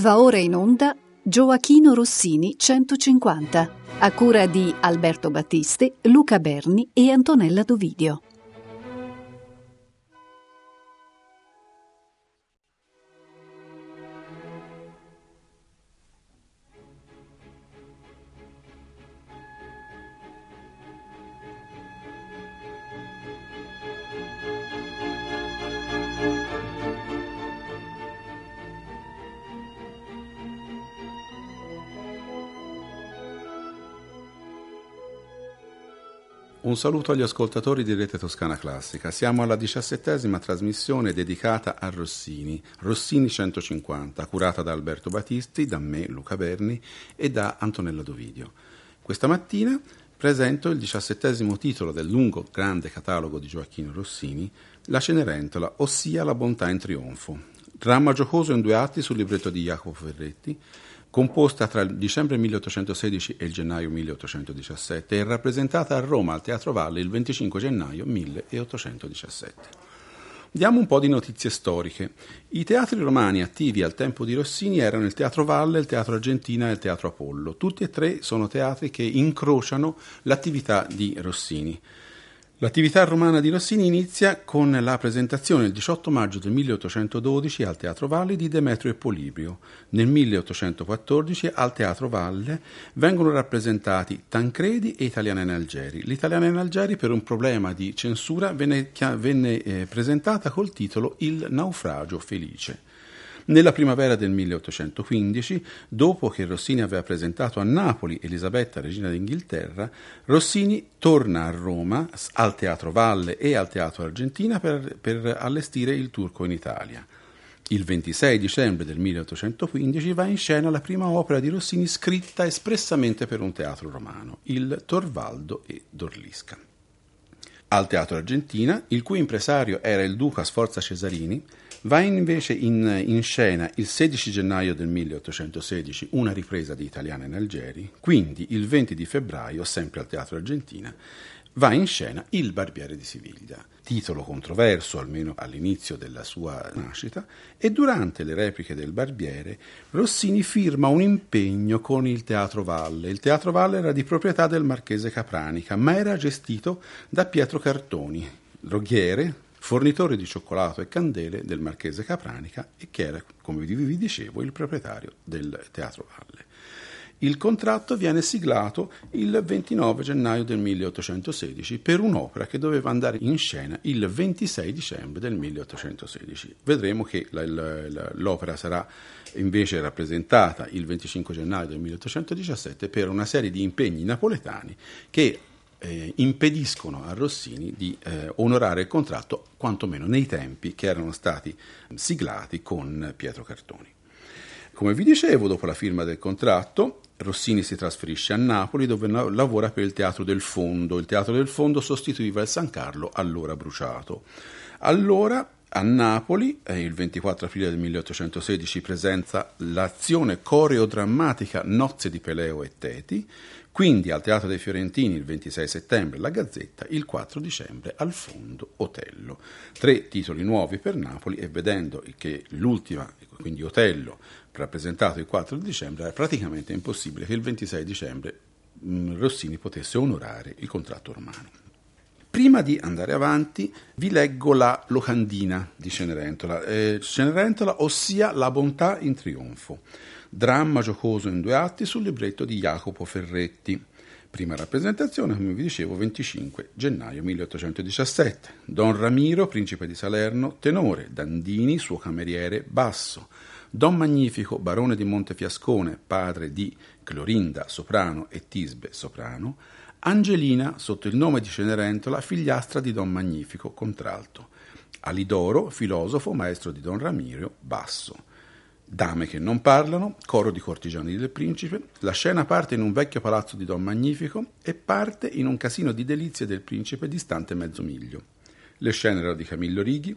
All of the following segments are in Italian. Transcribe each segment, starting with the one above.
Va ora in onda Gioachino Rossini 150, a cura di Alberto Battisti, Luca Berni e Antonella Dovidio. Un saluto agli ascoltatori di Rete Toscana Classica. Siamo alla diciassettesima trasmissione dedicata a Rossini, Rossini 150, curata da Alberto Battisti, da me, Luca Berni e da Antonella Dovidio. Questa mattina presento il diciassettesimo titolo del lungo grande catalogo di Gioacchino Rossini, La Cenerentola, ossia La bontà in trionfo. Dramma giocoso in due atti sul libretto di Jacopo Ferretti, composta tra il dicembre 1816 e il gennaio 1817 e rappresentata a Roma al Teatro Valle il 25 gennaio 1817. Diamo un po' di notizie storiche. I teatri romani attivi al tempo di Rossini erano il Teatro Valle, il Teatro Argentina e il Teatro Apollo. Tutti e tre sono teatri che incrociano l'attività di Rossini. L'attività romana di Rossini inizia con la presentazione il 18 maggio del 1812 al Teatro Valle di Demetrio e Polibrio. Nel 1814 al Teatro Valle vengono rappresentati Tancredi e Italiana in Algeri. L'Italiana in Algeri per un problema di censura venne, venne eh, presentata col titolo Il naufragio felice. Nella primavera del 1815, dopo che Rossini aveva presentato a Napoli Elisabetta, regina d'Inghilterra, Rossini torna a Roma, al Teatro Valle e al Teatro Argentina per, per allestire il turco in Italia. Il 26 dicembre del 1815 va in scena la prima opera di Rossini scritta espressamente per un teatro romano, il Torvaldo e Dorlisca. Al Teatro Argentina, il cui impresario era il duca Sforza Cesarini, Va invece in, in, scena il 16 gennaio del 1816 una ripresa di Italiana in Algeri, quindi il 20 di febbraio, sempre al Teatro Argentina, va in scena Il Barbiere di Siviglia, titolo controverso almeno all'inizio della sua nascita, e durante le repliche del Barbiere Rossini firma un impegno con il Teatro Valle. Il Teatro Valle era di proprietà del Marchese Capranica, ma era gestito da Pietro Cartoni, droghiere, fornitore di cioccolato e candele del Marchese Capranica e che era, come vi dicevo, il proprietario del Teatro Valle. Il contratto viene siglato il 29 gennaio del 1816 per un'opera che doveva andare in scena il 26 dicembre del 1816. Vedremo che l'opera sarà invece rappresentata il 25 gennaio del 1817 per una serie di impegni napoletani che eh, impediscono a Rossini di eh, onorare il contratto, quantomeno nei tempi che erano stati siglati con Pietro Cartoni. Come vi dicevo, dopo la firma del contratto, Rossini si trasferisce a Napoli dove lavora per il Teatro del Fondo. Il Teatro del Fondo sostituiva il San Carlo, allora bruciato. Allora a Napoli, eh, il 24 aprile del 1816, presenza l'azione coreodrammatica Nozze di Peleo e Teti, quindi al Teatro dei Fiorentini il 26 settembre la Gazzetta, il 4 dicembre al Fondo Otello. Tre titoli nuovi per Napoli e vedendo che l'ultima, quindi Otello, rappresentato il 4 dicembre, era praticamente impossibile che il 26 dicembre mh, Rossini potesse onorare il contratto romano. Prima di andare avanti vi leggo la locandina di Cenerentola, eh, Cenerentola ossia La bontà in trionfo dramma giocoso in due atti sul libretto di Jacopo Ferretti. Prima rappresentazione, come vi dicevo, 25 gennaio 1817. Don Ramiro, principe di Salerno, tenore, Dandini, suo cameriere, basso. Don Magnifico, barone di Montefiascone, padre di Clorinda, soprano, e Tisbe, soprano. Angelina, sotto il nome di Cenerentola, figliastra di Don Magnifico, contralto. Alidoro, filosofo, maestro di Don Ramiro, basso. Dame che non parlano, coro di cortigiani del principe, la scena parte in un vecchio palazzo di Don Magnifico e parte in un casino di delizie del principe distante mezzo miglio. Le scene erano di Camillo Righi,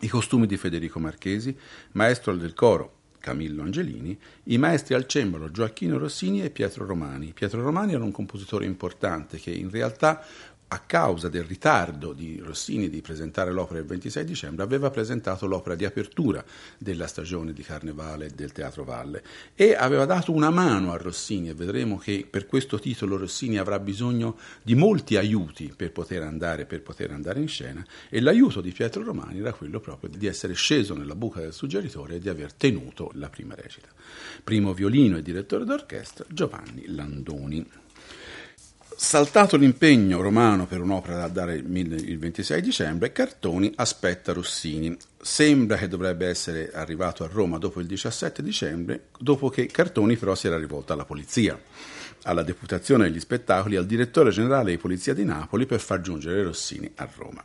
i costumi di Federico Marchesi, maestro del coro Camillo Angelini, i maestri al cembalo Gioacchino Rossini e Pietro Romani. Pietro Romani era un compositore importante che in realtà a causa del ritardo di Rossini di presentare l'opera il 26 dicembre, aveva presentato l'opera di apertura della stagione di Carnevale del Teatro Valle e aveva dato una mano a Rossini e vedremo che per questo titolo Rossini avrà bisogno di molti aiuti per poter andare, per poter andare in scena e l'aiuto di Pietro Romani era quello proprio di essere sceso nella buca del suggeritore e di aver tenuto la prima recita. Primo violino e direttore d'orchestra Giovanni Landoni. Saltato l'impegno romano per un'opera da dare il 26 dicembre, Cartoni aspetta Rossini. Sembra che dovrebbe essere arrivato a Roma dopo il 17 dicembre, dopo che Cartoni però si era rivolto alla polizia, alla deputazione degli spettacoli al direttore generale di polizia di Napoli per far giungere Rossini a Roma.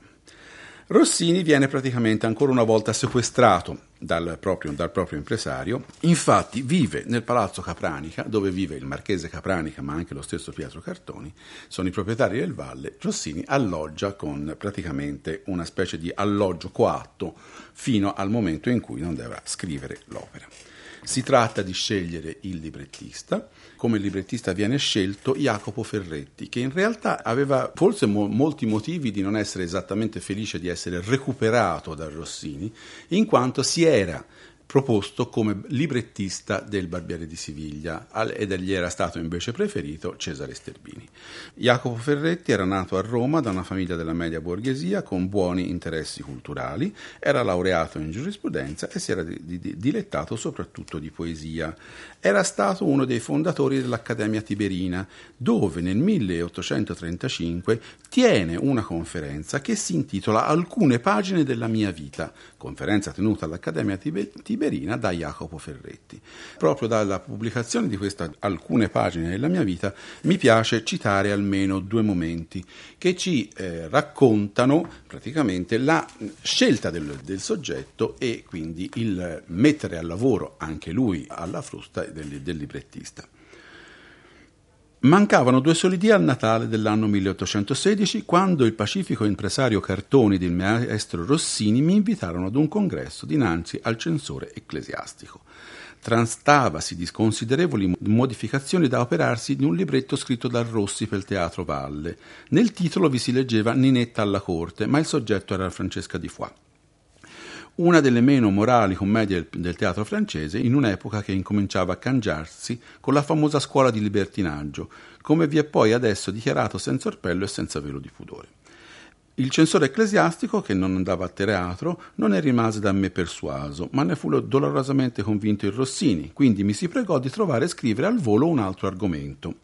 Rossini viene praticamente ancora una volta sequestrato dal proprio, dal proprio, impresario, infatti vive nel palazzo Capranica, dove vive il marchese Capranica, ma anche lo stesso Pietro Cartoni, sono i proprietari del Valle, Rossini alloggia con praticamente una specie di alloggio coatto fino al momento in cui non dovrà scrivere l'opera. Si tratta di scegliere il librettista. Come librettista viene scelto Jacopo Ferretti, che in realtà aveva forse mo- molti motivi di non essere esattamente felice di essere recuperato da Rossini, in quanto si era proposto come librettista del Barbiere di Siviglia ed gli era stato invece preferito Cesare Sterbini. Jacopo Ferretti era nato a Roma da una famiglia della media borghesia con buoni interessi culturali, era laureato in giurisprudenza e si era di, di, dilettato soprattutto di poesia. Era stato uno dei fondatori dell'Accademia Tiberina, dove nel 1835 tiene una conferenza che si intitola Alcune pagine della mia vita, conferenza tenuta all'Accademia Tiberina Tiberina da Jacopo Ferretti. Proprio dalla pubblicazione di queste alcune pagine della mia vita mi piace citare almeno due momenti che ci eh, raccontano praticamente la scelta del, del, soggetto e quindi il mettere al lavoro anche lui alla frusta del, del librettista. Mancavano due soli dì al Natale dell'anno 1816 quando il pacifico impresario Cartoni ed il maestro Rossini mi invitarono ad un congresso dinanzi al censore ecclesiastico. Trastavasi di considerevoli modificazioni da operarsi di un libretto scritto da Rossi per il Teatro Valle. Nel titolo vi si leggeva Ninetta alla corte, ma il soggetto era Francesca di Foix una delle meno morali commedie del teatro francese in un'epoca che incominciava a cangiarsi con la famosa scuola di libertinaggio, come vi è poi adesso dichiarato senza orpello e senza velo di pudore. Il censore ecclesiastico, che non andava a teatro, non ne rimase da me persuaso, ma ne fu dolorosamente convinto il Rossini, quindi mi si pregò di trovare e scrivere al volo un altro argomento.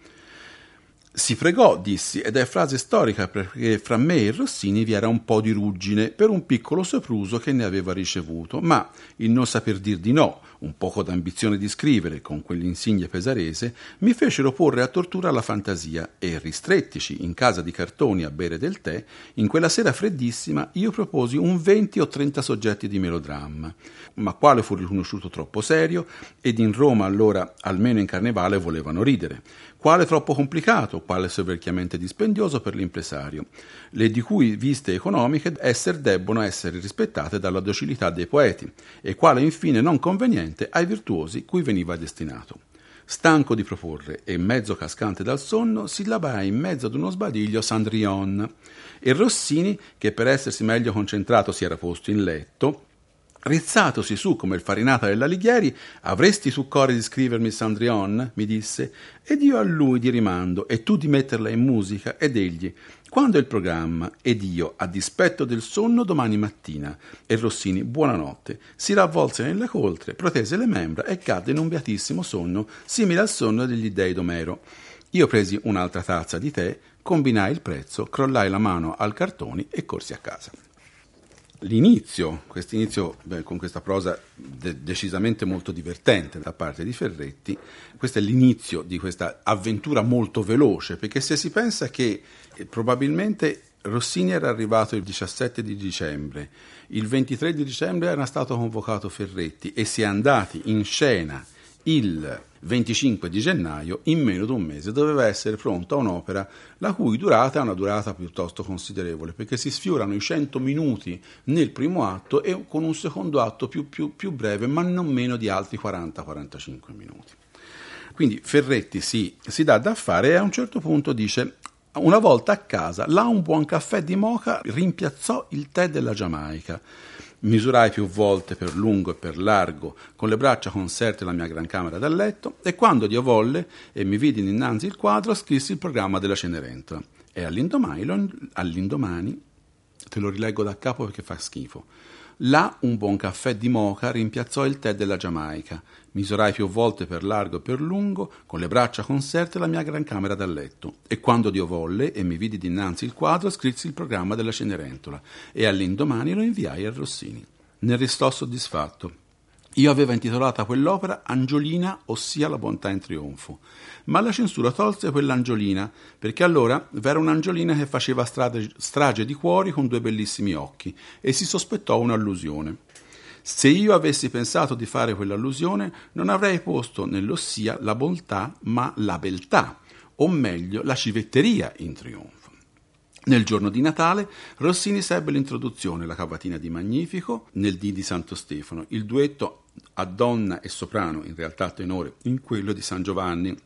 Si pregò, dissi, ed è frase storica perché fra me e Rossini vi era un po' di ruggine per un piccolo sopruso che ne aveva ricevuto, ma il non saper dir di no, un poco d'ambizione di scrivere con quell'insigne pesarese, mi fecero porre a tortura la fantasia e, ristrettici in casa di cartoni a bere del tè, in quella sera freddissima io proposi un venti o trenta soggetti di melodramma, ma quale fu riconosciuto troppo serio? Ed in Roma allora, almeno in carnevale, volevano ridere quale troppo complicato, quale soverchiamente dispendioso per l'impresario, le di cui viste economiche esser debbono essere rispettate dalla docilità dei poeti, e quale infine non conveniente ai virtuosi cui veniva destinato. Stanco di proporre e mezzo cascante dal sonno, sillabai in mezzo ad uno sbadiglio Sandrion. E Rossini, che per essersi meglio concentrato si era posto in letto, Rizzatosi su come il farinata dell'Alighieri, avresti su cuore di scrivermi Sandrion? mi disse, ed io a lui di rimando, e tu di metterla in musica, ed egli, quando è il programma? Ed io, a dispetto del sonno, domani mattina. E Rossini, buonanotte, si ravvolse nelle coltre, protese le membra e cadde in un beatissimo sonno, simile al sonno degli dei d'Omero. Io presi un'altra tazza di tè, combinai il prezzo, crollai la mano al cartoni e corsi a casa l'inizio, questo inizio con questa prosa de- decisamente molto divertente da parte di Ferretti, questo è l'inizio di questa avventura molto veloce, perché se si pensa che eh, probabilmente Rossini era arrivato il 17 di dicembre, il 23 di dicembre era stato convocato Ferretti e si è andati in scena il 25 di gennaio, in meno di un mese, doveva essere pronta un'opera la cui durata è una durata piuttosto considerevole, perché si sfiorano i 100 minuti nel primo atto e con un secondo atto più, più, più breve, ma non meno di altri 40-45 minuti. Quindi Ferretti si, si dà da fare e a un certo punto dice Una volta a casa, là un buon caffè di moca rimpiazzò il tè della Giamaica. Misurai più volte per lungo e per largo, con le braccia conserte la mia gran camera da letto, e quando Dio volle e mi vidi innanzi il quadro, scrissi il programma della Cenerentola. E all'indomani, all'indomani te lo rileggo da capo perché fa schifo. Là un buon caffè di moca rimpiazzò il tè della Giamaica. Misurai più volte per largo e per lungo, con le braccia conserte la mia gran camera da letto. E quando Dio volle e mi vidi dinanzi il quadro, scrissi il programma della Cenerentola e all'indomani lo inviai a Rossini. Ne restò soddisfatto. Io avevo intitolata quell'opera Angiolina, ossia la bontà in trionfo, ma la censura tolse quell'Angiolina, perché allora v'era un'Angiolina che faceva strage, strage di cuori con due bellissimi occhi, e si sospettò un'allusione. Se io avessi pensato di fare quell'allusione, non avrei posto nell'ossia la bontà, ma la beltà, o meglio la civetteria in trionfo. Nel giorno di Natale Rossini sebbe l'introduzione, la cavatina di Magnifico, nel D di Santo Stefano, il duetto a donna e soprano, in realtà tenore, in quello di San Giovanni.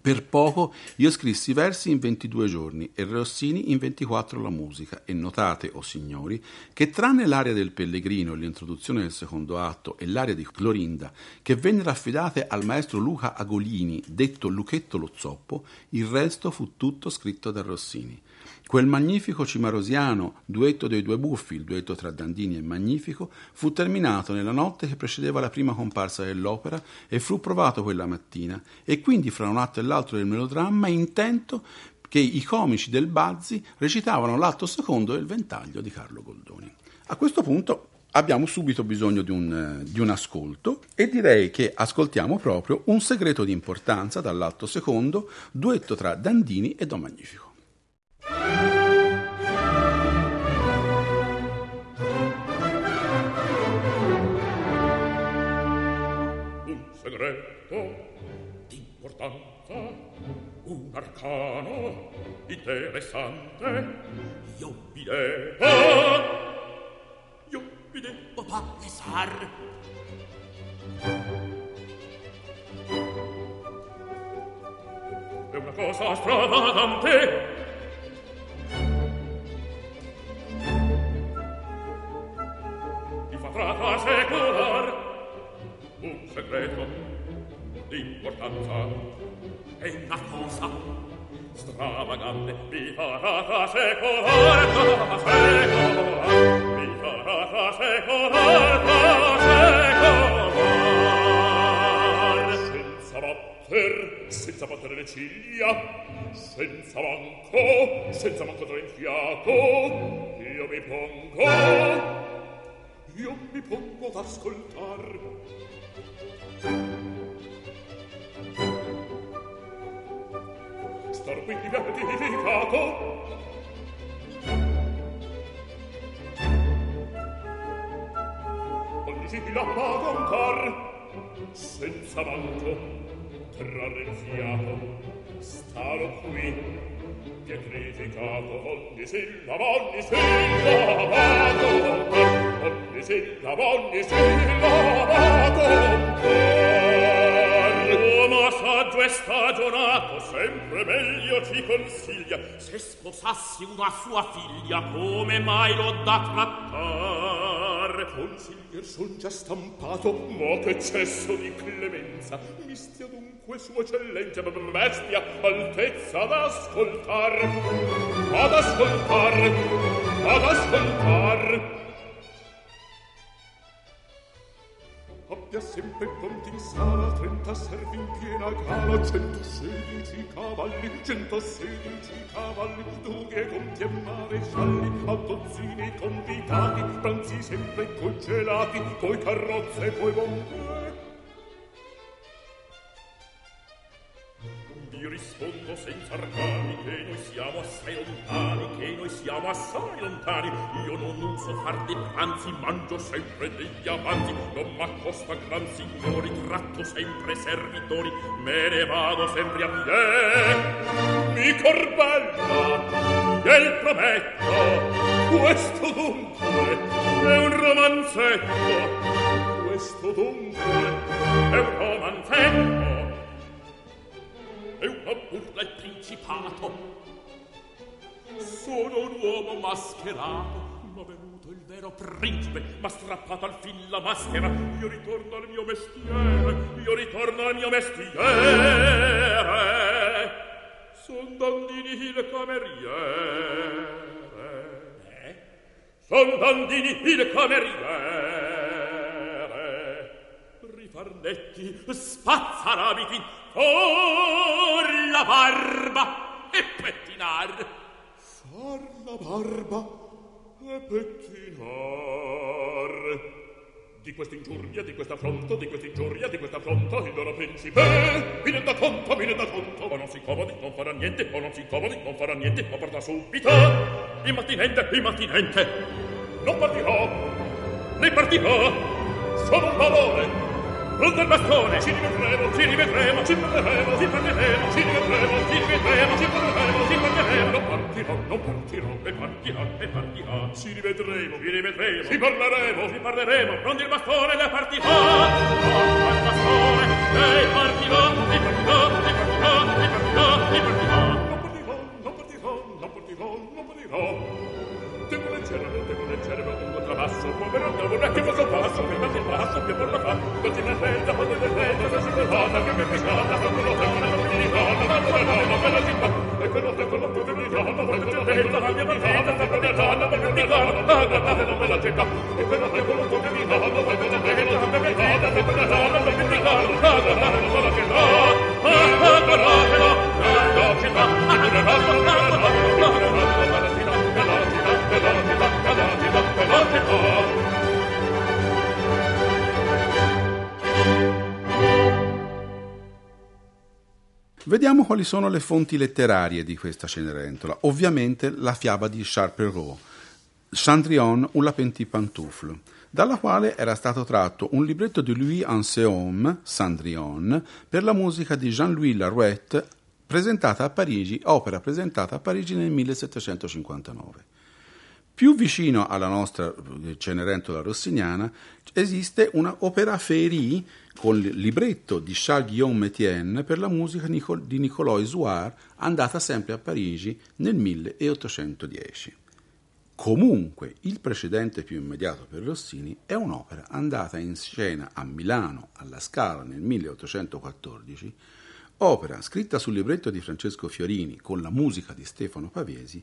Per poco io scrissi versi in 22 giorni e Rossini in 24 la musica e notate, o oh signori, che tranne l'aria del Pellegrino e l'introduzione del secondo atto e l'aria di Clorinda, che vennero affidate al maestro Luca Agolini, detto Luchetto lo Zoppo, il resto fu tutto scritto da Rossini. Quel magnifico cimarosiano, duetto dei due buffi, il duetto tra Dandini e Magnifico, fu terminato nella notte che precedeva la prima comparsa dell'opera e fu provato quella mattina, e quindi fra un atto e l'altro del melodramma intento che i comici del Bazzi recitavano l'atto secondo del Ventaglio di Carlo Goldoni. A questo punto abbiamo subito bisogno di un, di un, ascolto e direi che ascoltiamo proprio un segreto di importanza dall'atto secondo, duetto tra Dandini e Don Magnifico. D'importanza un arcano interessante. Io vi devo io vi devo palesar è una cosa stravagante contrato a secular un segreto di è una cosa stravagante. Mi farà secolar secolar mi farà secolar secolar senza batter senza battere le ciglia senza manco senza manco tra il fiato io mi pongo io mi pongo ad ascoltar. Star quindi beatificato ogni sigla pago un cor senza manco trarre il fiato. Starò qui pietrificato ogni sillaba ogni sillaba Bonne Silla, Bonne Silla, va. L'uomo saggio e stagionato sempre meglio ci consiglia se sposassi una sua figlia come mai l'ho da trattar. Consiglier son già stampato mo che cesso di clemenza mi stia dunque sua eccellenza me altezza ad ascoltar ad ascoltar ad ascoltar abbia sempre pronti in sala trenta servi in piena gala cento sedici cavalli cento sedici cavalli dughe conti e marescialli a dozzini convitati pranzi sempre congelati poi carrozze poi bombe io rispondo senza arcani che noi siamo assai lontani che noi siamo assai lontani. Io non uso far dei pranzi mangio sempre degli avanti. Non m'accosta gran signori tratto sempre servitori. Me ne vado sempre a piedi mi corbella gliel prometto. Questo dunque è un romanzetto. Questo dunque è un romanzetto è una burla il principato. Sono un uomo mascherato, ma venuto il vero principe, ma strappato al fin la maschera. Io ritorno al mio mestiere, io ritorno al mio mestiere. Son Dandini il cameriere. Eh? Son Dandini il cameriere. Rifarnetti, spazzarabiti, for la barba e pettinar. For la barba e pettinar. Di questa ingiuria, di questa affronto, di questa ingiuria, di questa affronto, il loro principe viene dà conto, viene dà conto, ma non si incomodi, non farà niente, o non si incomodi, non farà niente, ma parla subito, immattinente, immattinente, non partirò, ne partirò, sono un valore, Pronto il bastone, ci rivedremo, ci rivedremo, ci parleremo, ci parleremo, ci rivedremo, ci rivedremo, ci parleremo, ci parleremo. Non partirò, non partirò, e partirà, e partirà. Ci rivedremo, ci rivedremo, ci parleremo, ci parleremo. Pronto il bastone, le partirà. Pronto il bastone, lei partirà, e partirà, e partirà, e partirà, e partirà. passo, povero dovolo, che cosa passo, prima del passo, più per la fa, continua retta, quando del retta, se si pelata, che mi pescata, fa quello che non mi ricorda, ma dove no, ma quella si fa, e quello che quello che mi ricorda, fa quello che retta, la mia malata, fa quello Vediamo quali sono le fonti letterarie di questa Cenerentola. Ovviamente la fiaba di Charles Perrault, Chandrillon ou la Petit Pantoufle, dalla quale era stato tratto un libretto di Louis Anseaume, Cendrillon, per la musica di Jean-Louis Larouette, presentata a Parigi, opera presentata a Parigi nel 1759. Più vicino alla nostra Cenerentola rossiniana esiste una opera féerie con il libretto di Charles-Guillaume Metienne per la musica di Nicolò Isoire, andata sempre a Parigi nel 1810. Comunque, il precedente più immediato per Rossini è un'opera andata in scena a Milano alla Scala nel 1814, opera scritta sul libretto di Francesco Fiorini con la musica di Stefano Pavesi,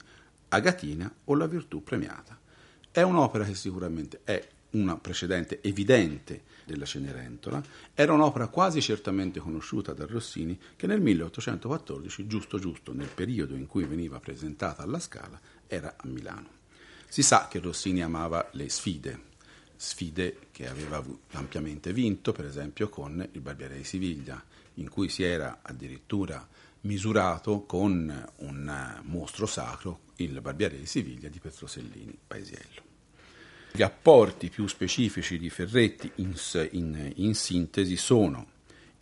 Agatina o La virtù premiata. È un'opera che sicuramente è una precedente evidente della Cenerentola, era un'opera quasi certamente conosciuta da Rossini che nel 1814, giusto giusto nel periodo in cui veniva presentata alla Scala, era a Milano. Si sa che Rossini amava le sfide, sfide che aveva ampiamente vinto, per esempio con il Barbiere di Siviglia, in cui si era addirittura misurato con un mostro sacro, il Barbiere di Siviglia di Petrosellini Paesiello. Gli apporti più specifici di Ferretti in, in, in sintesi sono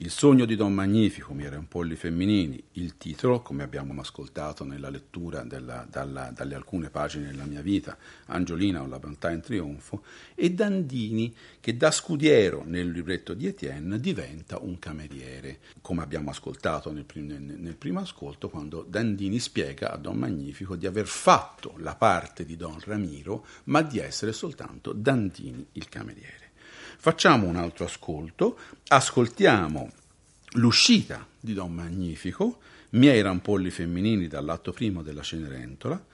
il sogno di Don Magnifico, Mirampolli Femminini, il titolo, come abbiamo ascoltato nella lettura della, dalla, dalle alcune pagine della mia vita, Angiolina o la bontà in trionfo, e Dandini, che da scudiero nel libretto di Etienne diventa un cameriere, come abbiamo ascoltato nel, nel, nel primo ascolto, quando Dandini spiega a Don Magnifico di aver fatto la parte di Don Ramiro, ma di essere soltanto Dandini il cameriere. Facciamo un altro ascolto, ascoltiamo l'uscita di Don Magnifico, miei rampolli femminili dall'atto primo della Cenerentola.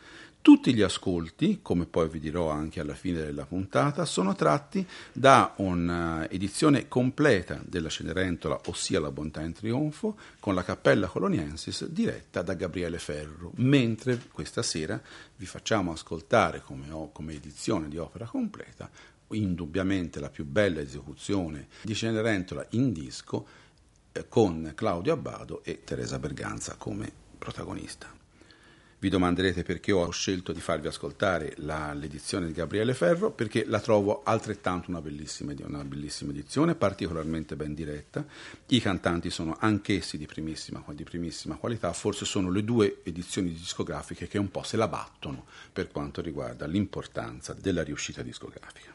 Tutti gli ascolti, come poi vi dirò anche alla fine della puntata, sono tratti da un'edizione completa della Cenerentola, ossia La Bontà in Trionfo, con la Cappella Coloniensis diretta da Gabriele Ferro, mentre questa sera vi facciamo ascoltare come, come edizione di opera completa indubbiamente la più bella esecuzione di Cenerentola in disco eh, con Claudio Abbado e Teresa Berganza come protagonista. Vi domanderete perché ho scelto di farvi ascoltare la, l'edizione di Gabriele Ferro, perché la trovo altrettanto una bellissima, una bellissima, edizione, particolarmente ben diretta. I cantanti sono anch'essi di primissima, di primissima qualità, forse sono le due edizioni discografiche che un po' se la battono per quanto riguarda l'importanza della riuscita discografica.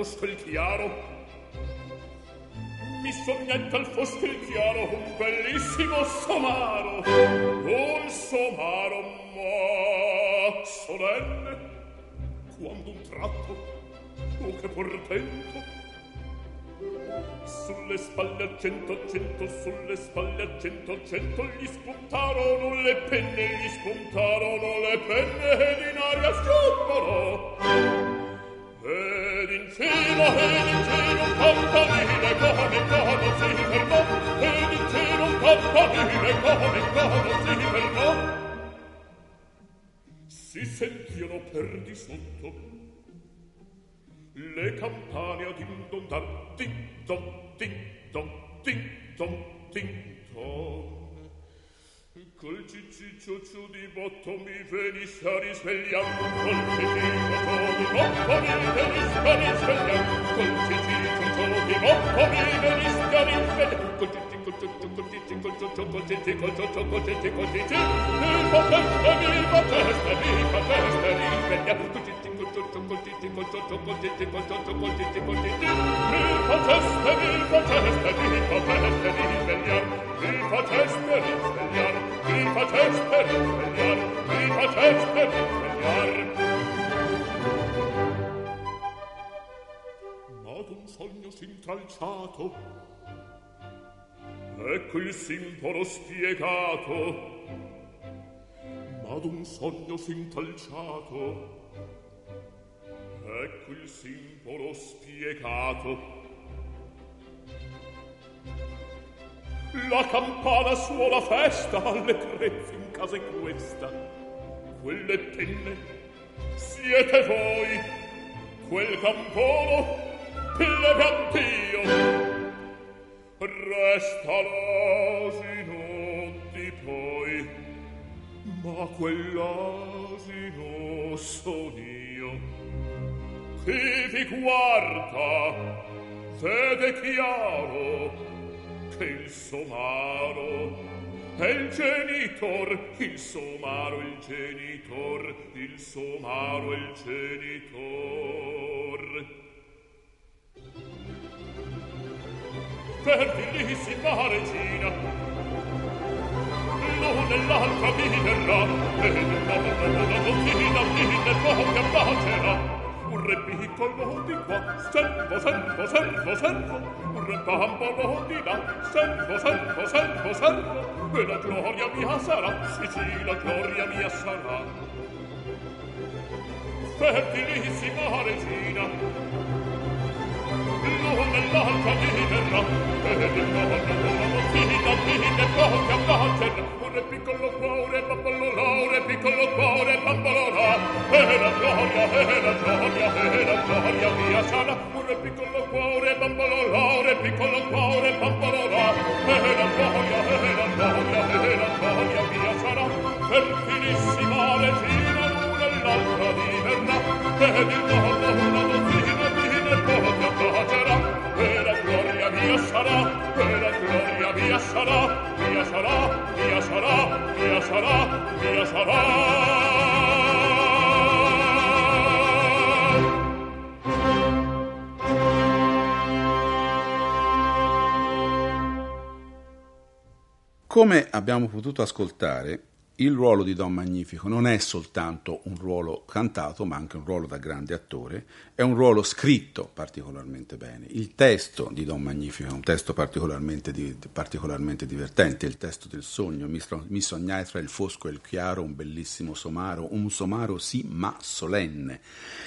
fostel chiaro. Mi sognetta al il chiaro un bellissimo somaro. Un somaro ma solenne quando un tratto oh che portento Sulle spalle a cento, cento, sulle spalle a cento, cento Gli spuntarono le penne, gli spuntarono le penne Ed in aria sciupparò Ed in cielo, ed in cielo, campanile, come, come, si fermò. Ed in cielo, campanile, come, come, si fermò. Si sentivano per di sotto le campane a indondar, ding-dong, ding-dong, ding-dong. Col ciciccio ciu di botto mi venisse a risvegliar col ciciccio ciu di botto mi venisse a risvegliar col ciciccio ciu di botto mi venisse a risvegliar col ciciccio col ciciccio col ciciccio col ciciccio col ciciccio col ciciccio col ciciccio mi fa testa mi fa testa mi fa testa risvegliar col ciciccio incalzato ecco il simporo spiegato ma d'un sogno s'intalciato ecco il simbolo spiegato. La campana suona festa alle crezze in casa è questa. Quelle penne siete voi, quel campolo plebantio. Resta l'asino di poi, ma quell'asino son io chi vi guarda vede chiaro che il somaro è il genitor, il somaro il genitor, il somaro il genitor. Verbilissima regina, l'una e l'altra viverrà, e il popolo la bottina, il popolo. Reppi col voto di qua, servo, servo, servo, servo, re bambolo di là, servo, servo, servo, servo, e la gloria mia sarà, sì, sì, la gloria mia sarà. Fertilissima regina, भेरिया भी आसारा l'una e l'altra Paplo लावे पि पाव भेरव भेरव भेरा Come abbiamo potuto ascoltare, il ruolo di Don Magnifico non è soltanto un ruolo cantato, ma anche un ruolo da grande attore, è un ruolo scritto particolarmente bene. Il testo di Don Magnifico è un testo particolarmente, di, particolarmente divertente, il testo del sogno, mi, mi, sognai tra il fosco e il chiaro un bellissimo somaro, un somaro sì ma solenne.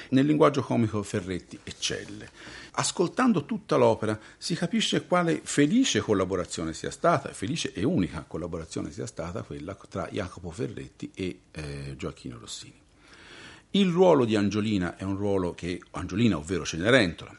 Nel linguaggio comico Ferretti eccelle. Ascoltando tutta l'opera si capisce quale felice collaborazione sia stata, felice e unica collaborazione sia stata quella tra Jacopo Ferretti e eh, Gioacchino Rossini. Il ruolo di Angiolina è un ruolo che, Angiolina ovvero Cenerentola,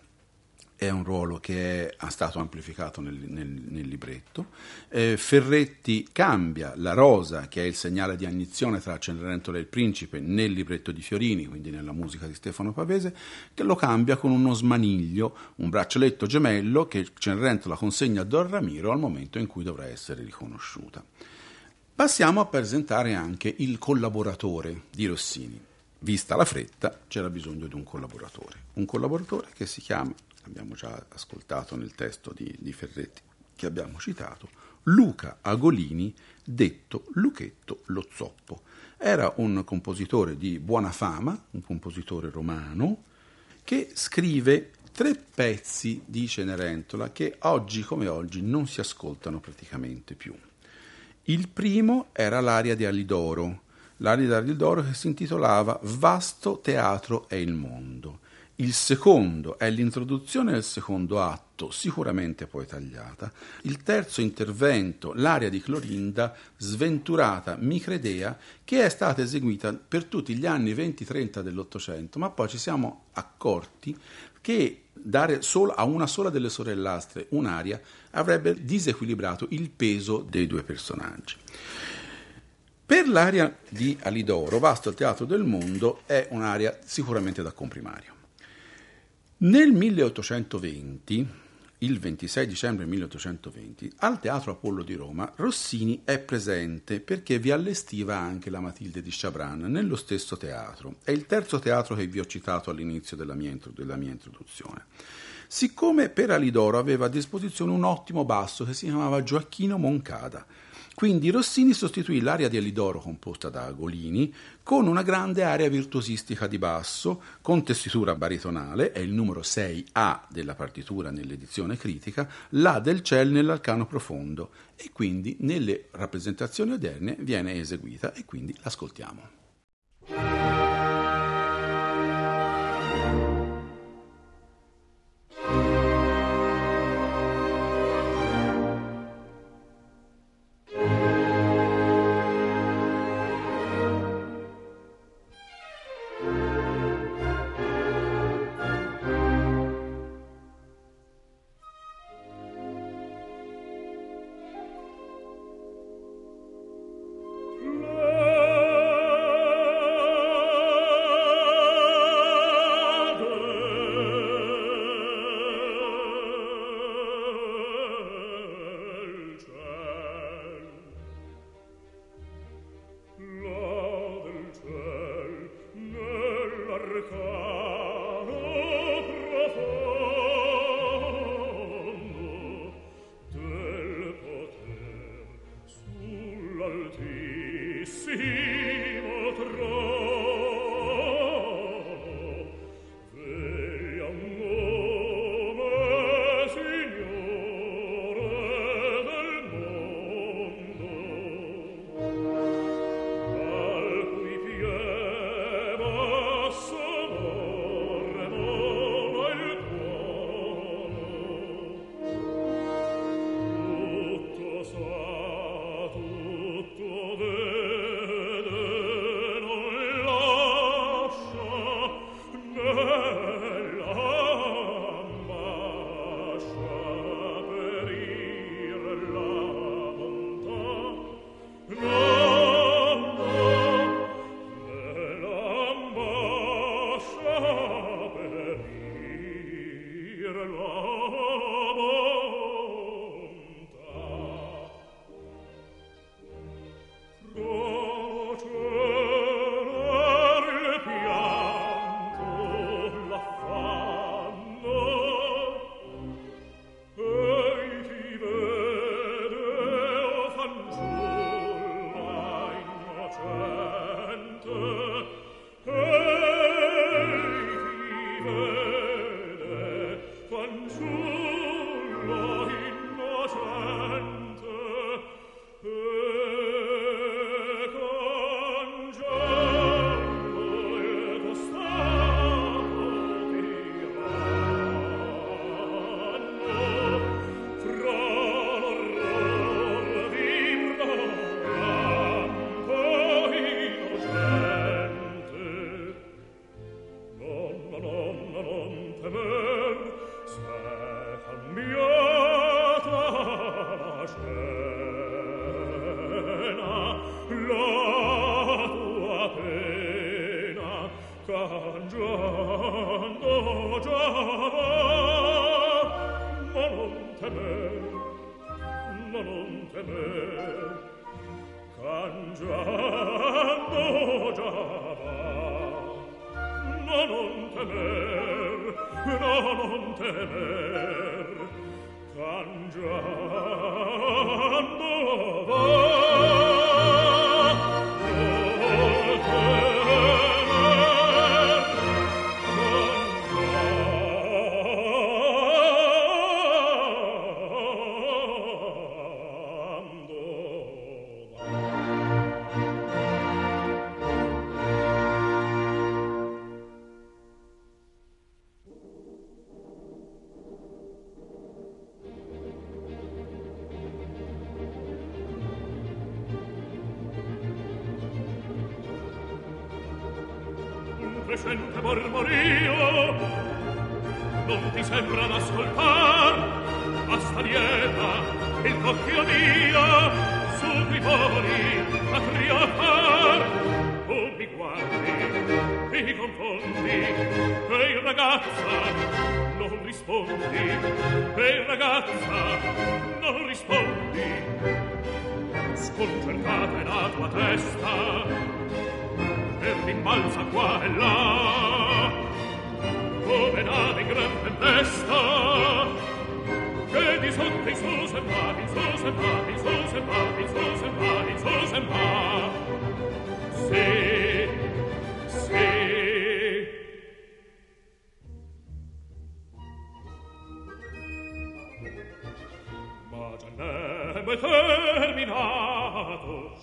è un ruolo che è, stato amplificato nel, nel, nel libretto. Eh, Ferretti cambia la rosa, che è il segnale di agnizione tra Cenerentola e il principe, nel libretto di Fiorini, quindi nella musica di Stefano Pavese, che lo cambia con uno smaniglio, un braccialetto gemello che Cenerentola consegna a Don Ramiro al momento in cui dovrà essere riconosciuta. Passiamo a presentare anche il collaboratore di Rossini. Vista la fretta, c'era bisogno di un collaboratore. Un collaboratore che si chiama abbiamo già ascoltato nel testo di, di Ferretti che abbiamo citato, Luca Agolini, detto Luchetto lo Zoppo. Era un compositore di buona fama, un compositore romano, che scrive tre pezzi di Cenerentola che oggi come oggi non si ascoltano praticamente più. Il primo era l'aria di Alidoro, l'aria di Alidoro che si intitolava Vasto teatro è il mondo. Il secondo è l'introduzione del secondo atto, sicuramente poi tagliata. Il terzo intervento, l'aria di Clorinda, sventurata micredea, che è stata eseguita per tutti gli anni 20-30 dell'Ottocento, ma poi ci siamo accorti che dare solo a una sola delle sorellastre un'aria avrebbe disequilibrato il peso dei due personaggi. Per l'aria di Alidoro, Vasto il teatro del mondo è un'aria sicuramente da comprimario. Nel 1820, il 26 dicembre 1820, al Teatro Apollo di Roma, Rossini è presente perché vi allestiva anche la Matilde di Chabran nello stesso teatro. È il terzo teatro che vi ho citato all'inizio della mia, della mia introduzione. Siccome per Alidoro aveva a disposizione un ottimo basso che si chiamava Gioacchino Moncada, quindi Rossini sostituì l'aria di Elidoro composta da Agolini con una grande area virtuosistica di basso con tessitura baritonale, è il numero 6A della partitura nell'edizione critica, La del ciel nell'arcano profondo e quindi nelle rappresentazioni oderne viene eseguita e quindi l'ascoltiamo.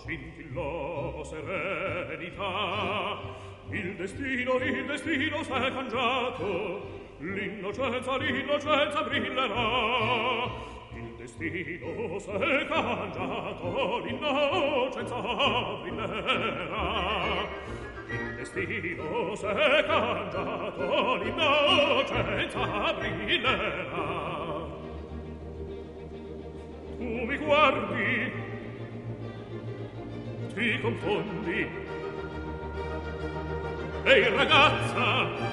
scintillò serenità. Il destino il destino s'è cangiato. L'innocenza l'innocenza brillerà. Il destino s'è cangiato. L'innocenza brillerà. Il destino s'è cangiato. L'innocenza brillerà. Tu mi guardi ti confondi. Ehi ragazza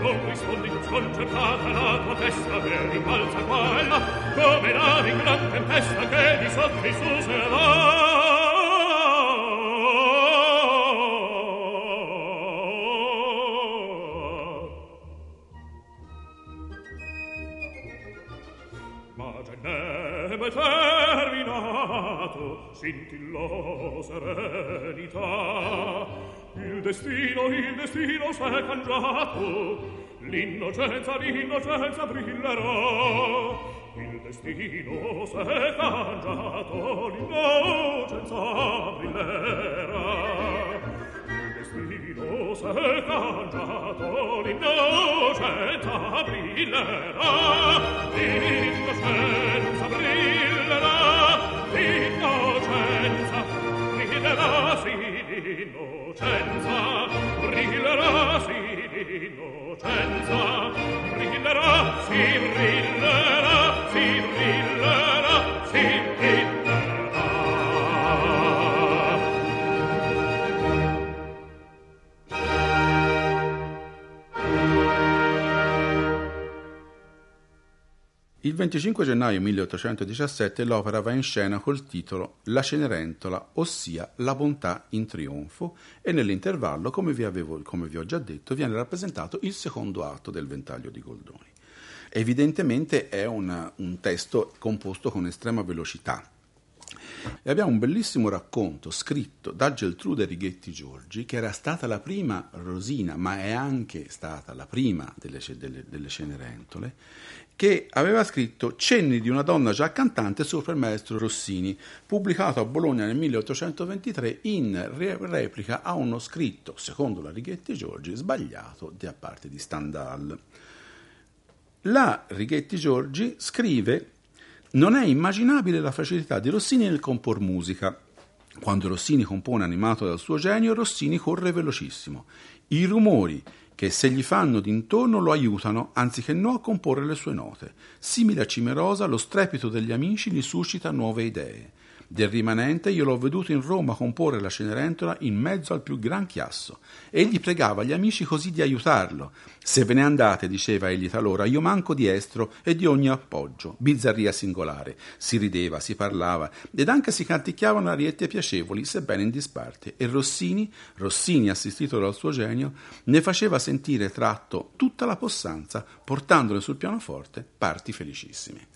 Non rispondi sconcertata la tua testa che rimbalza qua e là come nave in gran tempesta che di sotto in su se va scintillò serenità. Il destino il destino s'è cangiato. L'innocenza l'innocenza brillerà. Il destino s'è cangiato. L'innocenza brillerà. Il destino s'è cangiato. L'innocenza brillerà. L'innocenza brillerà l'innocenza brillerà sì l'innocenza brillerà sì l'innocenza brillerà sì brillerà sì brillerà sì brillerà Il 25 gennaio 1817 l'opera va in scena col titolo La Cenerentola, ossia La bontà in trionfo, e nell'intervallo, come vi, avevo, come vi ho già detto, viene rappresentato il secondo atto del Ventaglio di Goldoni. Evidentemente è una, un testo composto con estrema velocità, e abbiamo un bellissimo racconto scritto da Geltrude Righetti Giorgi, che era stata la prima Rosina, ma è anche stata la prima delle, delle, delle Cenerentole, che aveva scritto Cenni di una donna già cantante sopra il maestro Rossini, pubblicato a Bologna nel 1823 in re- replica a uno scritto, secondo la Righetti Giorgi, sbagliato da parte di Stendhal. La Righetti Giorgi scrive non è immaginabile la facilità di Rossini nel compor musica. Quando Rossini compone animato dal suo genio, Rossini corre velocissimo. I rumori che se gli fanno d'intorno lo aiutano, anziché no, a comporre le sue note. Simile a Cimerosa, lo strepito degli amici gli suscita nuove idee. Del rimanente io l'ho veduto in Roma comporre la Cenerentola in mezzo al più gran chiasso. Egli pregava gli amici così di aiutarlo. Se ve ne andate, diceva egli talora, io manco di estro e di ogni appoggio. Bizzarria singolare. Si rideva, si parlava ed anche si canticchiavano ariette piacevoli, sebbene in disparte. E Rossini, Rossini assistito dal suo genio, ne faceva sentire tratto tutta la possanza, portandole sul pianoforte parti felicissime.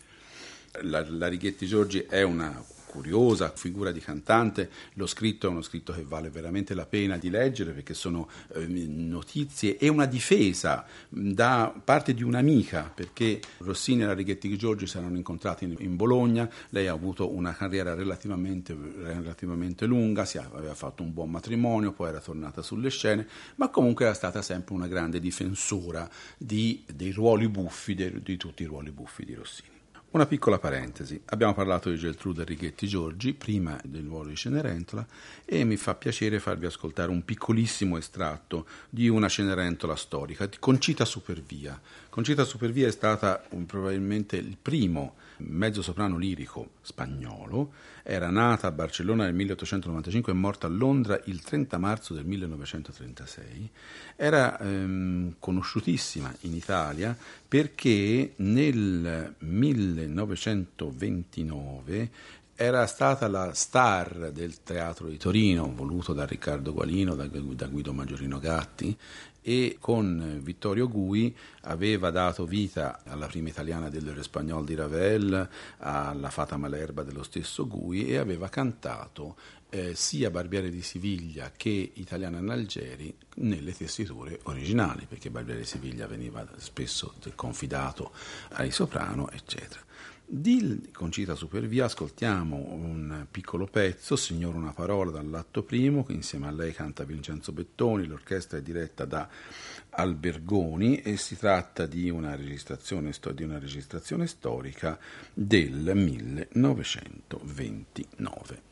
La, la Righetti Giorgi è una curiosa figura di cantante, lo scritto è uno scritto che vale veramente la pena di leggere perché sono eh, notizie e una difesa da parte di un'amica perché Rossini e la Righetti Giorgi si erano incontrati in, in Bologna, lei ha avuto una carriera relativamente, relativamente lunga, si aveva fatto un buon matrimonio, poi era tornata sulle scene, ma comunque era stata sempre una grande difensora di, dei ruoli buffi, di, di tutti i ruoli buffi di Rossini. Una piccola parentesi, abbiamo parlato di Geltrude Righetti Giorgi prima del ruolo di Cenerentola e mi fa piacere farvi ascoltare un piccolissimo estratto di una Cenerentola storica, di Concita Supervia. Concita Supervia è stata um, probabilmente il primo mezzo soprano lirico spagnolo, era nata a Barcellona nel 1895 e morta a Londra il 30 marzo del 1936, era ehm, conosciutissima in Italia perché nel 1929 era stata la star del teatro di Torino, voluto da Riccardo Gualino, da, da Guido Maggiorino Gatti, e con Vittorio Gui aveva dato vita alla prima italiana del Espagnol di Ravel, alla Fata Malerba dello stesso Gui e aveva cantato eh, sia Barbiere di Siviglia che Italiana in Algeri nelle tessiture originali, perché Barbiere di Siviglia veniva spesso confidato ai soprano, eccetera. Di Concita Supervia ascoltiamo un piccolo pezzo, Signore una parola dall'atto primo, che insieme a lei canta Vincenzo Bettoni, l'orchestra è diretta da Albergoni e si tratta di una registrazione, di una registrazione storica del 1929.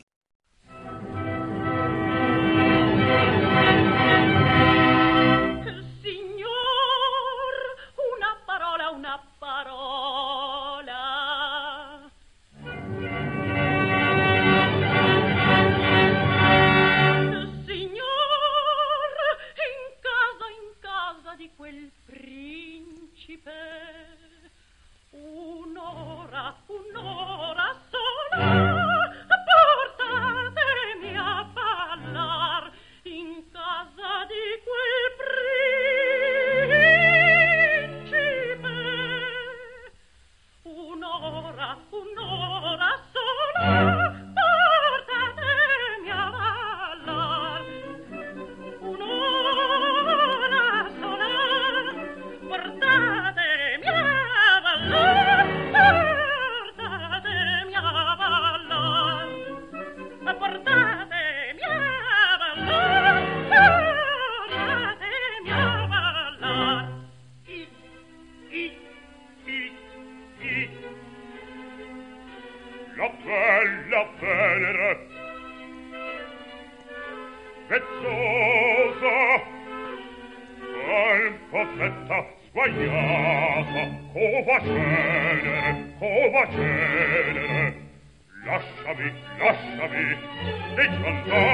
perfetta sbagliata oh va cenere. Oh lasciami lasciami andar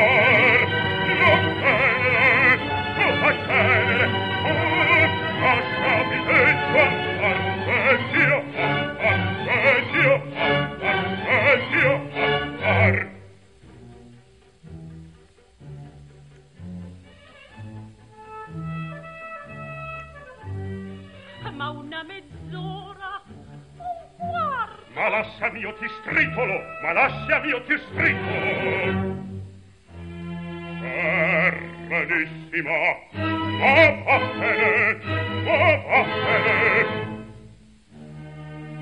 non io ti stritolo, ma lasciami io ti stritolo. Serenissima, ma vattene, ma vattene.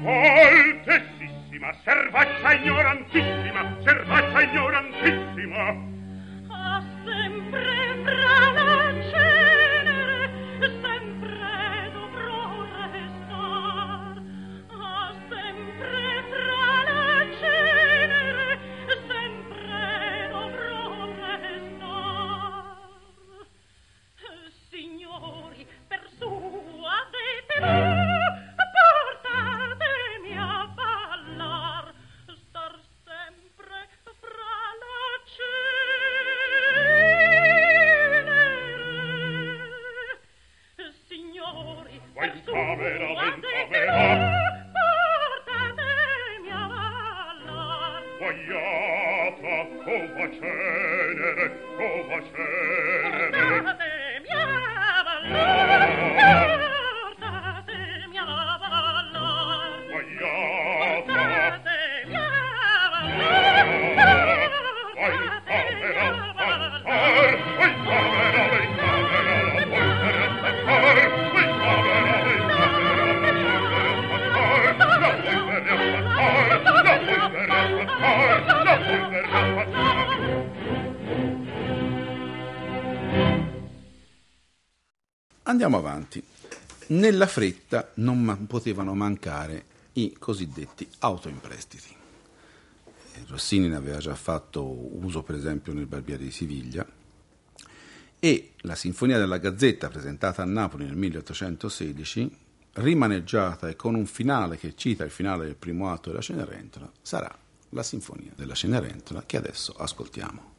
Altessissima, servaccia ignorantissima, servaccia ignorantissima. Ha sempre brava. Andiamo avanti. Nella fretta non ma- potevano mancare i cosiddetti autoimprestiti. Rossini ne aveva già fatto uso per esempio nel Barbiere di Siviglia e la Sinfonia della Gazzetta presentata a Napoli nel 1816, rimaneggiata e con un finale che cita il finale del primo atto della Cenerentola, sarà la Sinfonia della Cenerentola che adesso ascoltiamo.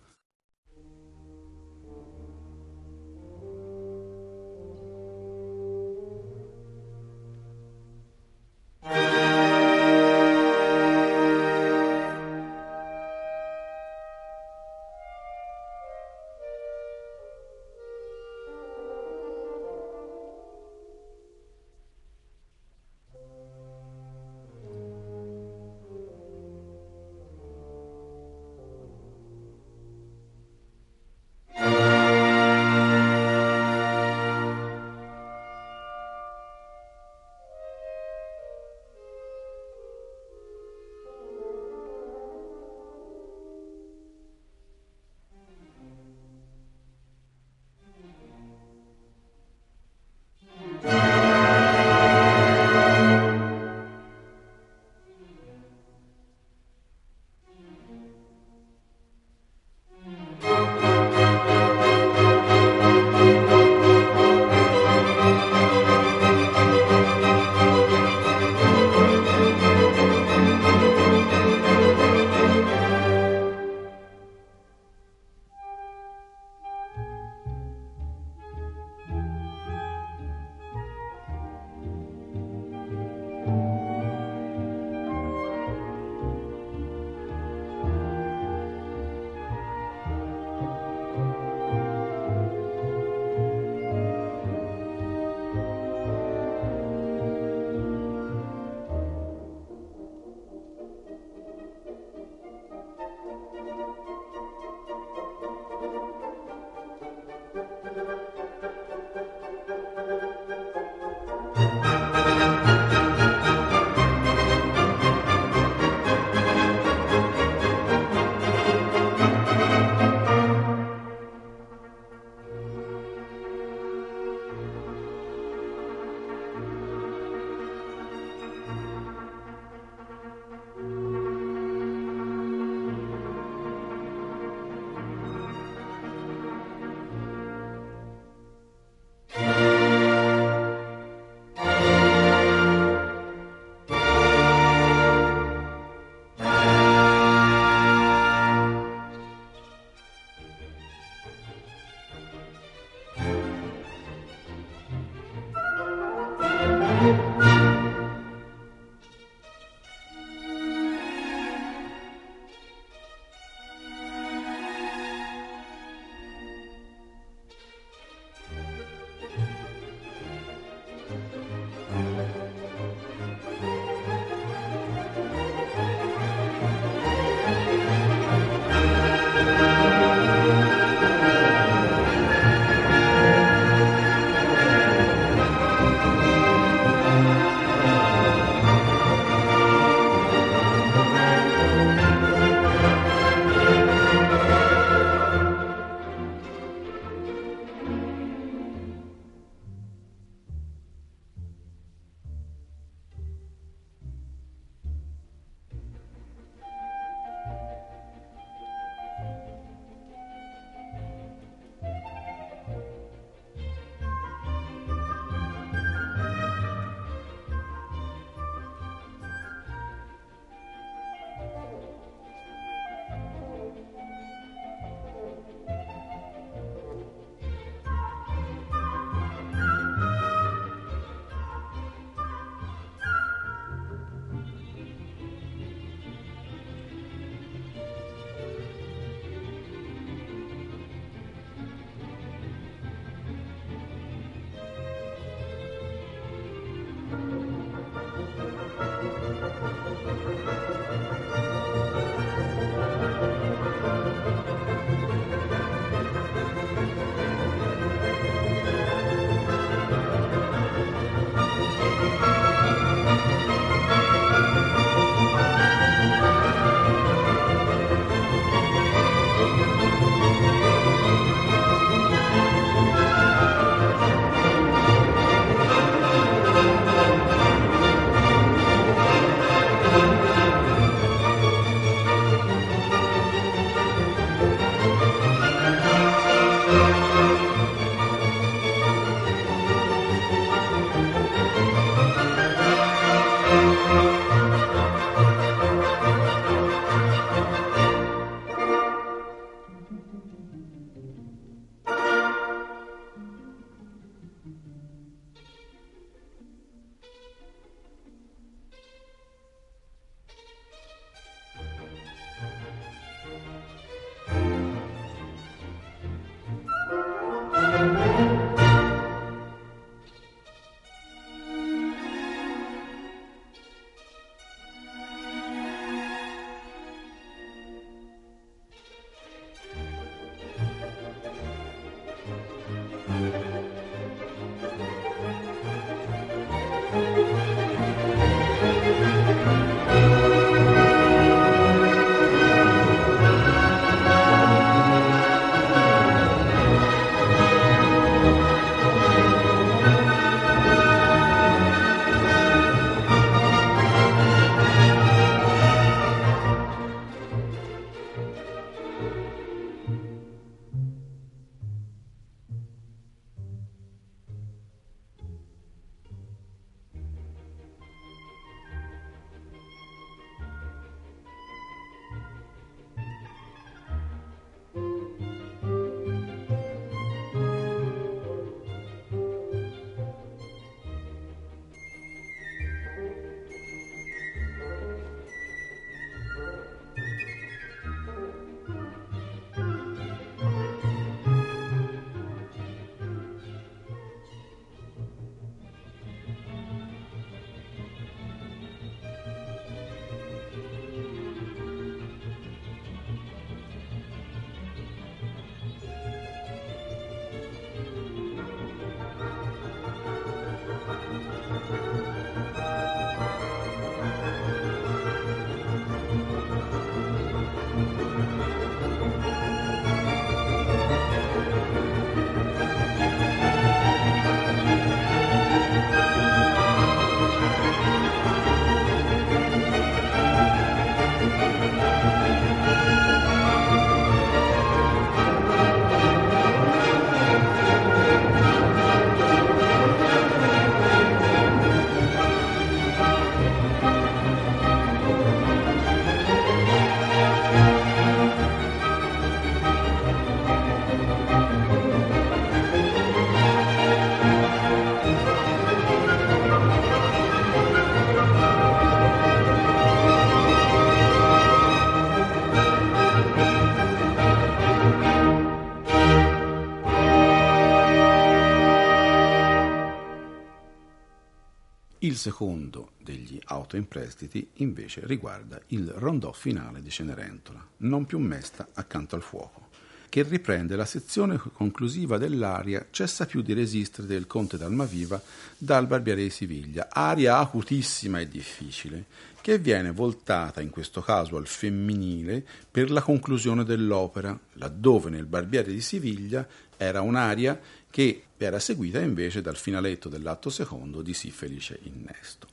Il secondo degli autoimprestiti invece riguarda il rondò finale di Cenerentola, non più mesta accanto al fuoco, che riprende la sezione conclusiva dell'aria Cessa più di resistere del conte d'Almaviva dal Barbiere di Siviglia, aria acutissima e difficile, che viene voltata in questo caso al femminile per la conclusione dell'opera, laddove nel Barbiere di Siviglia era un'aria che era seguita invece dal finaletto dell'atto secondo di Sì felice innesto.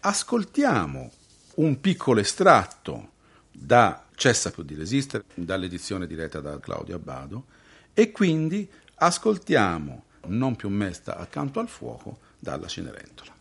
Ascoltiamo un piccolo estratto da Cessa più di resistere, dall'edizione diretta da Claudio Abbado, e quindi ascoltiamo Non più mesta accanto al fuoco dalla Cenerentola.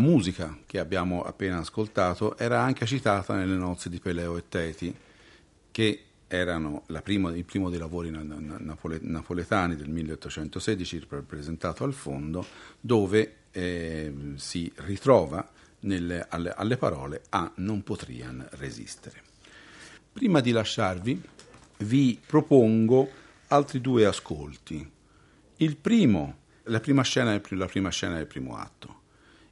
Musica che abbiamo appena ascoltato era anche citata nelle nozze di Peleo e Teti, che erano prima, il primo dei lavori napoletani del 1816 rappresentato al fondo, dove eh, si ritrova nelle, alle, alle, parole a non potrian resistere. Prima di lasciarvi vi propongo altri due ascolti. Il primo, la prima scena, la prima scena del primo atto,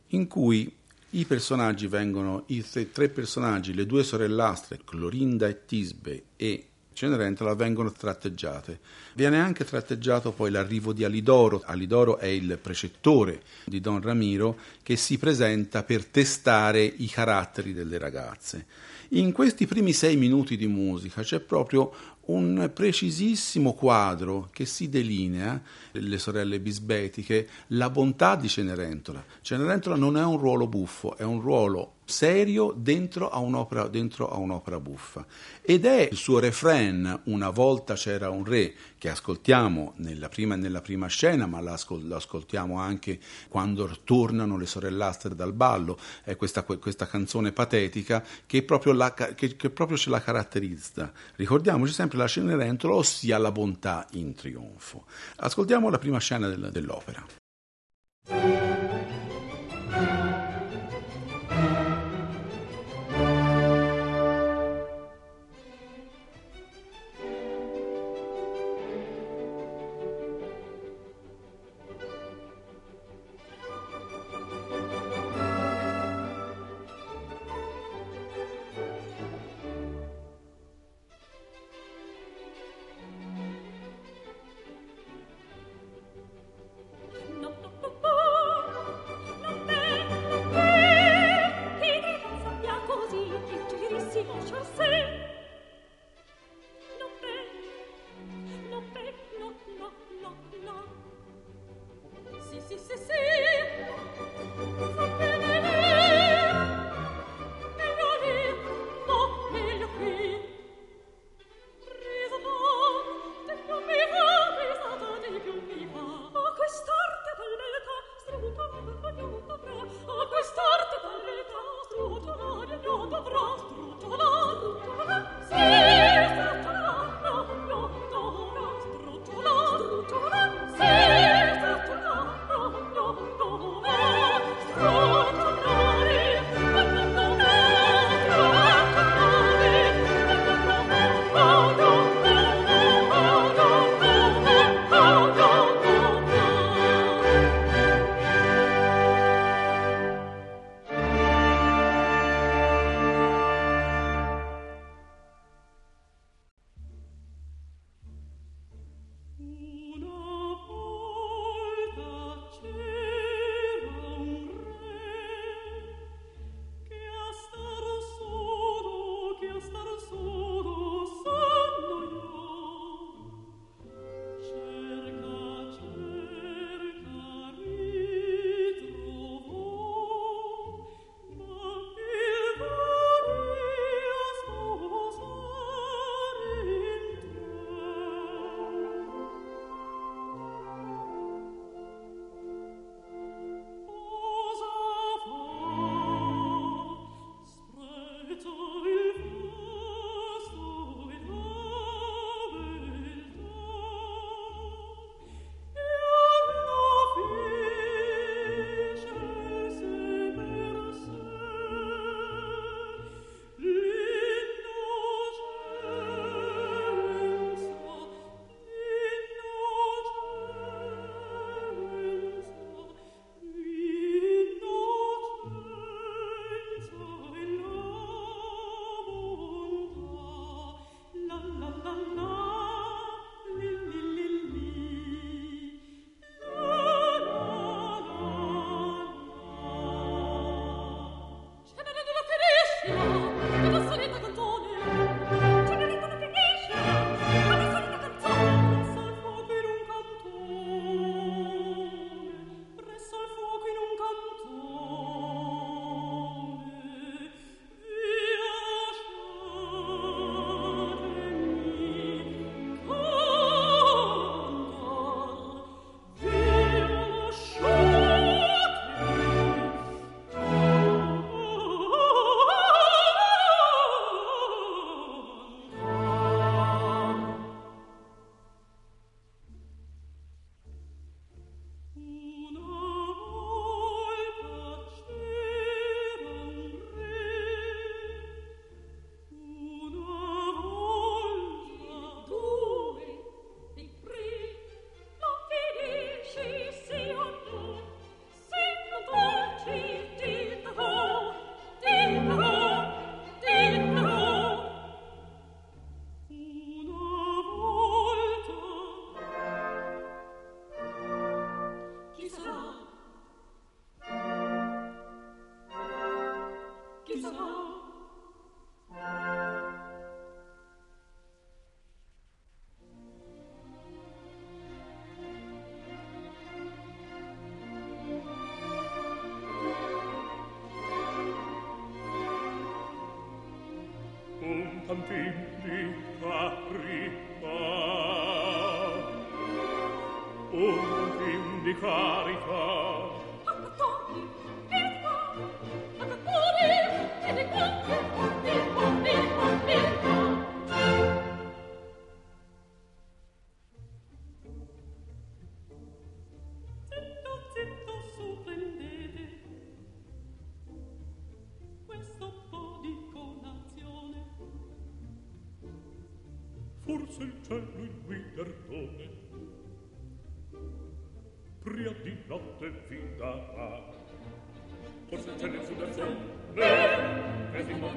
in cui i personaggi vengono, i tre personaggi, le due sorellastre, Clorinda e Tisbe e Cenerentola vengono tratteggiate. Viene anche tratteggiato poi l'arrivo di Alidoro. Alidoro è il precettore di Don Ramiro che si presenta per testare i caratteri delle ragazze. In questi primi sei minuti di musica c'è proprio un precisissimo quadro che si delinea, le sorelle bisbetiche, la bontà di Cenerentola. Cenerentola non è un ruolo buffo, è un ruolo serio dentro a un'opera, dentro a un'opera buffa. Ed è il suo refrain, una volta c'era un re, che ascoltiamo nella prima, nella prima scena, ma lo ascoltiamo anche quando tornano le sorellastre dal ballo, è questa, questa canzone patetica che proprio, la, che, che proprio ce la caratterizza. Ricordiamoci sempre la Cenerentola, ossia la bontà in trionfo. Ascoltiamo la prima scena del, dell'opera.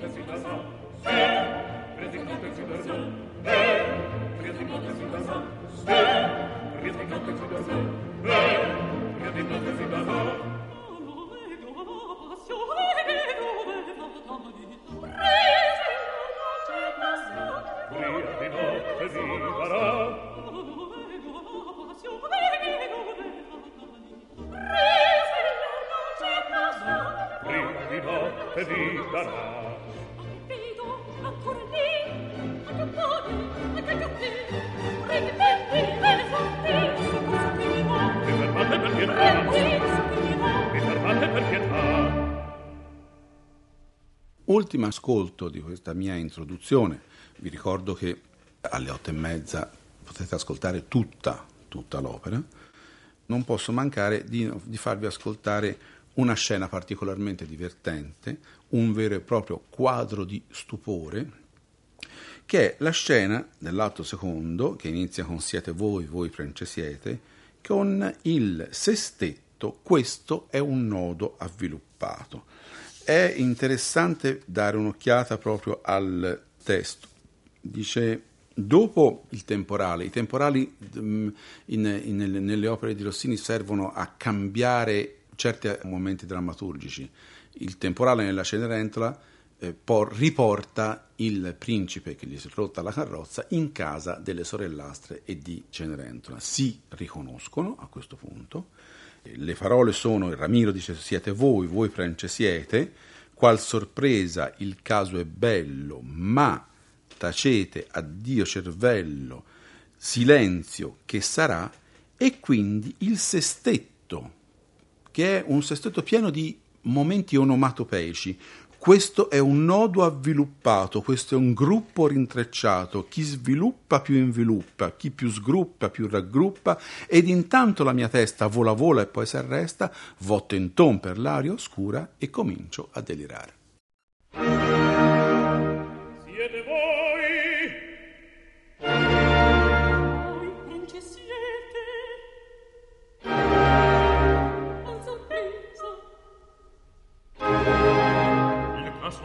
Apresentação. Ultimo ascolto di questa mia introduzione, vi ricordo che alle otto e mezza potete ascoltare tutta, tutta l'opera, non posso mancare di, di farvi ascoltare una scena particolarmente divertente, un vero e proprio quadro di stupore, che è la scena dell'atto secondo, che inizia con Siete voi, voi francesiete, con il sestetto, questo è un nodo avviluppato. È interessante dare un'occhiata proprio al testo. Dice Dopo il temporale, i temporali mm, in, in, nelle opere di Rossini servono a cambiare certi momenti drammaturgici. Il temporale nella Cenerentola eh, por, riporta il principe che gli si è rotta la carrozza in casa delle sorellastre e di Cenerentola. Si riconoscono a questo punto. Le parole sono, Ramiro dice siete voi, voi francesiete, qual sorpresa il caso è bello, ma tacete addio cervello, silenzio che sarà, e quindi il sestetto, che è un sestetto pieno di momenti onomatopeici. Questo è un nodo avviluppato, questo è un gruppo rintrecciato, chi sviluppa più inviluppa, chi più sgruppa più raggruppa, ed intanto la mia testa vola vola e poi si arresta, votto in ton per l'aria oscura e comincio a delirare.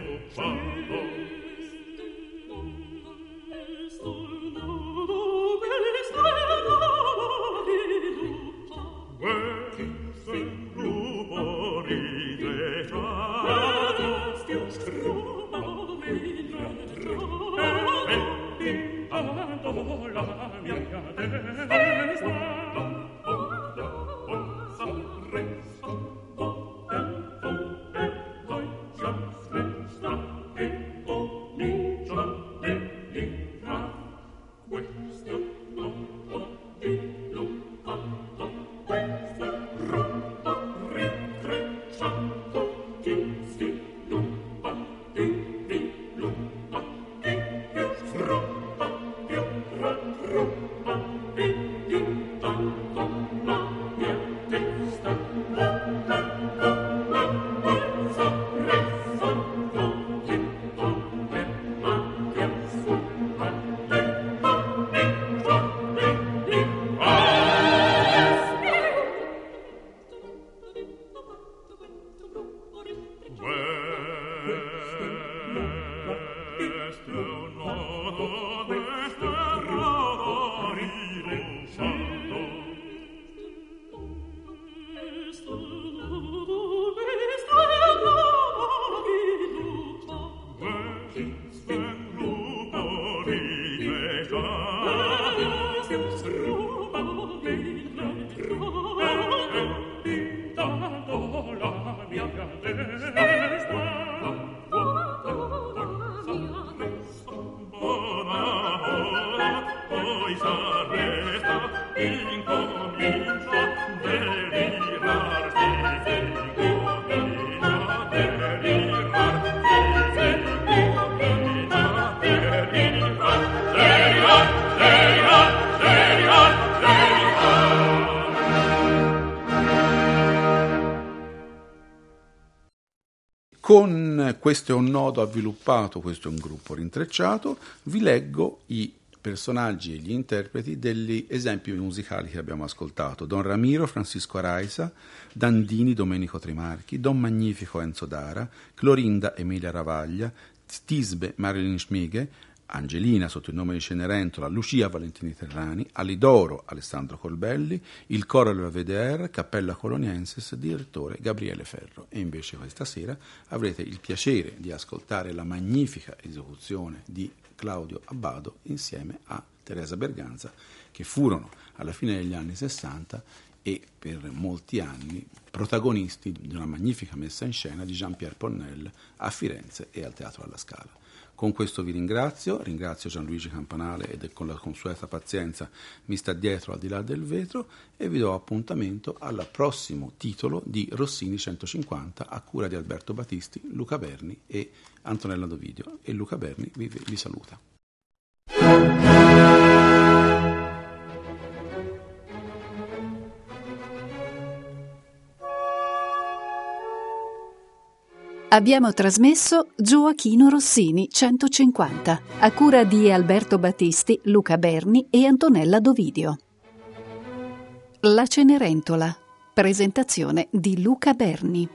pensando Con questo è un nodo avviluppato, questo è un gruppo rintrecciato, vi leggo i personaggi e gli interpreti degli esempi musicali che abbiamo ascoltato. Don Ramiro Francisco Araisa, Dandini Domenico Trimarchi, Don Magnifico Enzo Dara, Clorinda Emilia Ravaglia, Tisbe Marilyn Schmighe, Angelina sotto il nome di Cenerentola, Lucia Valentini Terrani, Alidoro Alessandro Colbelli, il coro della VDR, Cappella Coloniensis, direttore Gabriele Ferro. E invece questa sera avrete il piacere di ascoltare la magnifica esecuzione di Claudio Abbado insieme a Teresa Berganza, che furono alla fine degli anni 60 e per molti anni protagonisti di una magnifica messa in scena di Jean-Pierre Ponnel a Firenze e al Teatro alla Scala. Con questo vi ringrazio, ringrazio Gianluigi Campanale ed con la consueta pazienza mi sta dietro al di là del vetro e vi do appuntamento al prossimo titolo di Rossini 150 a cura di Alberto Battisti, Luca Berni e Antonella Dovidio e Luca Berni vi, vi saluta. Abbiamo trasmesso Gioachino Rossini 150 a cura di Alberto Battisti, Luca Berni e Antonella Dovidio. La Cenerentola. Presentazione di Luca Berni.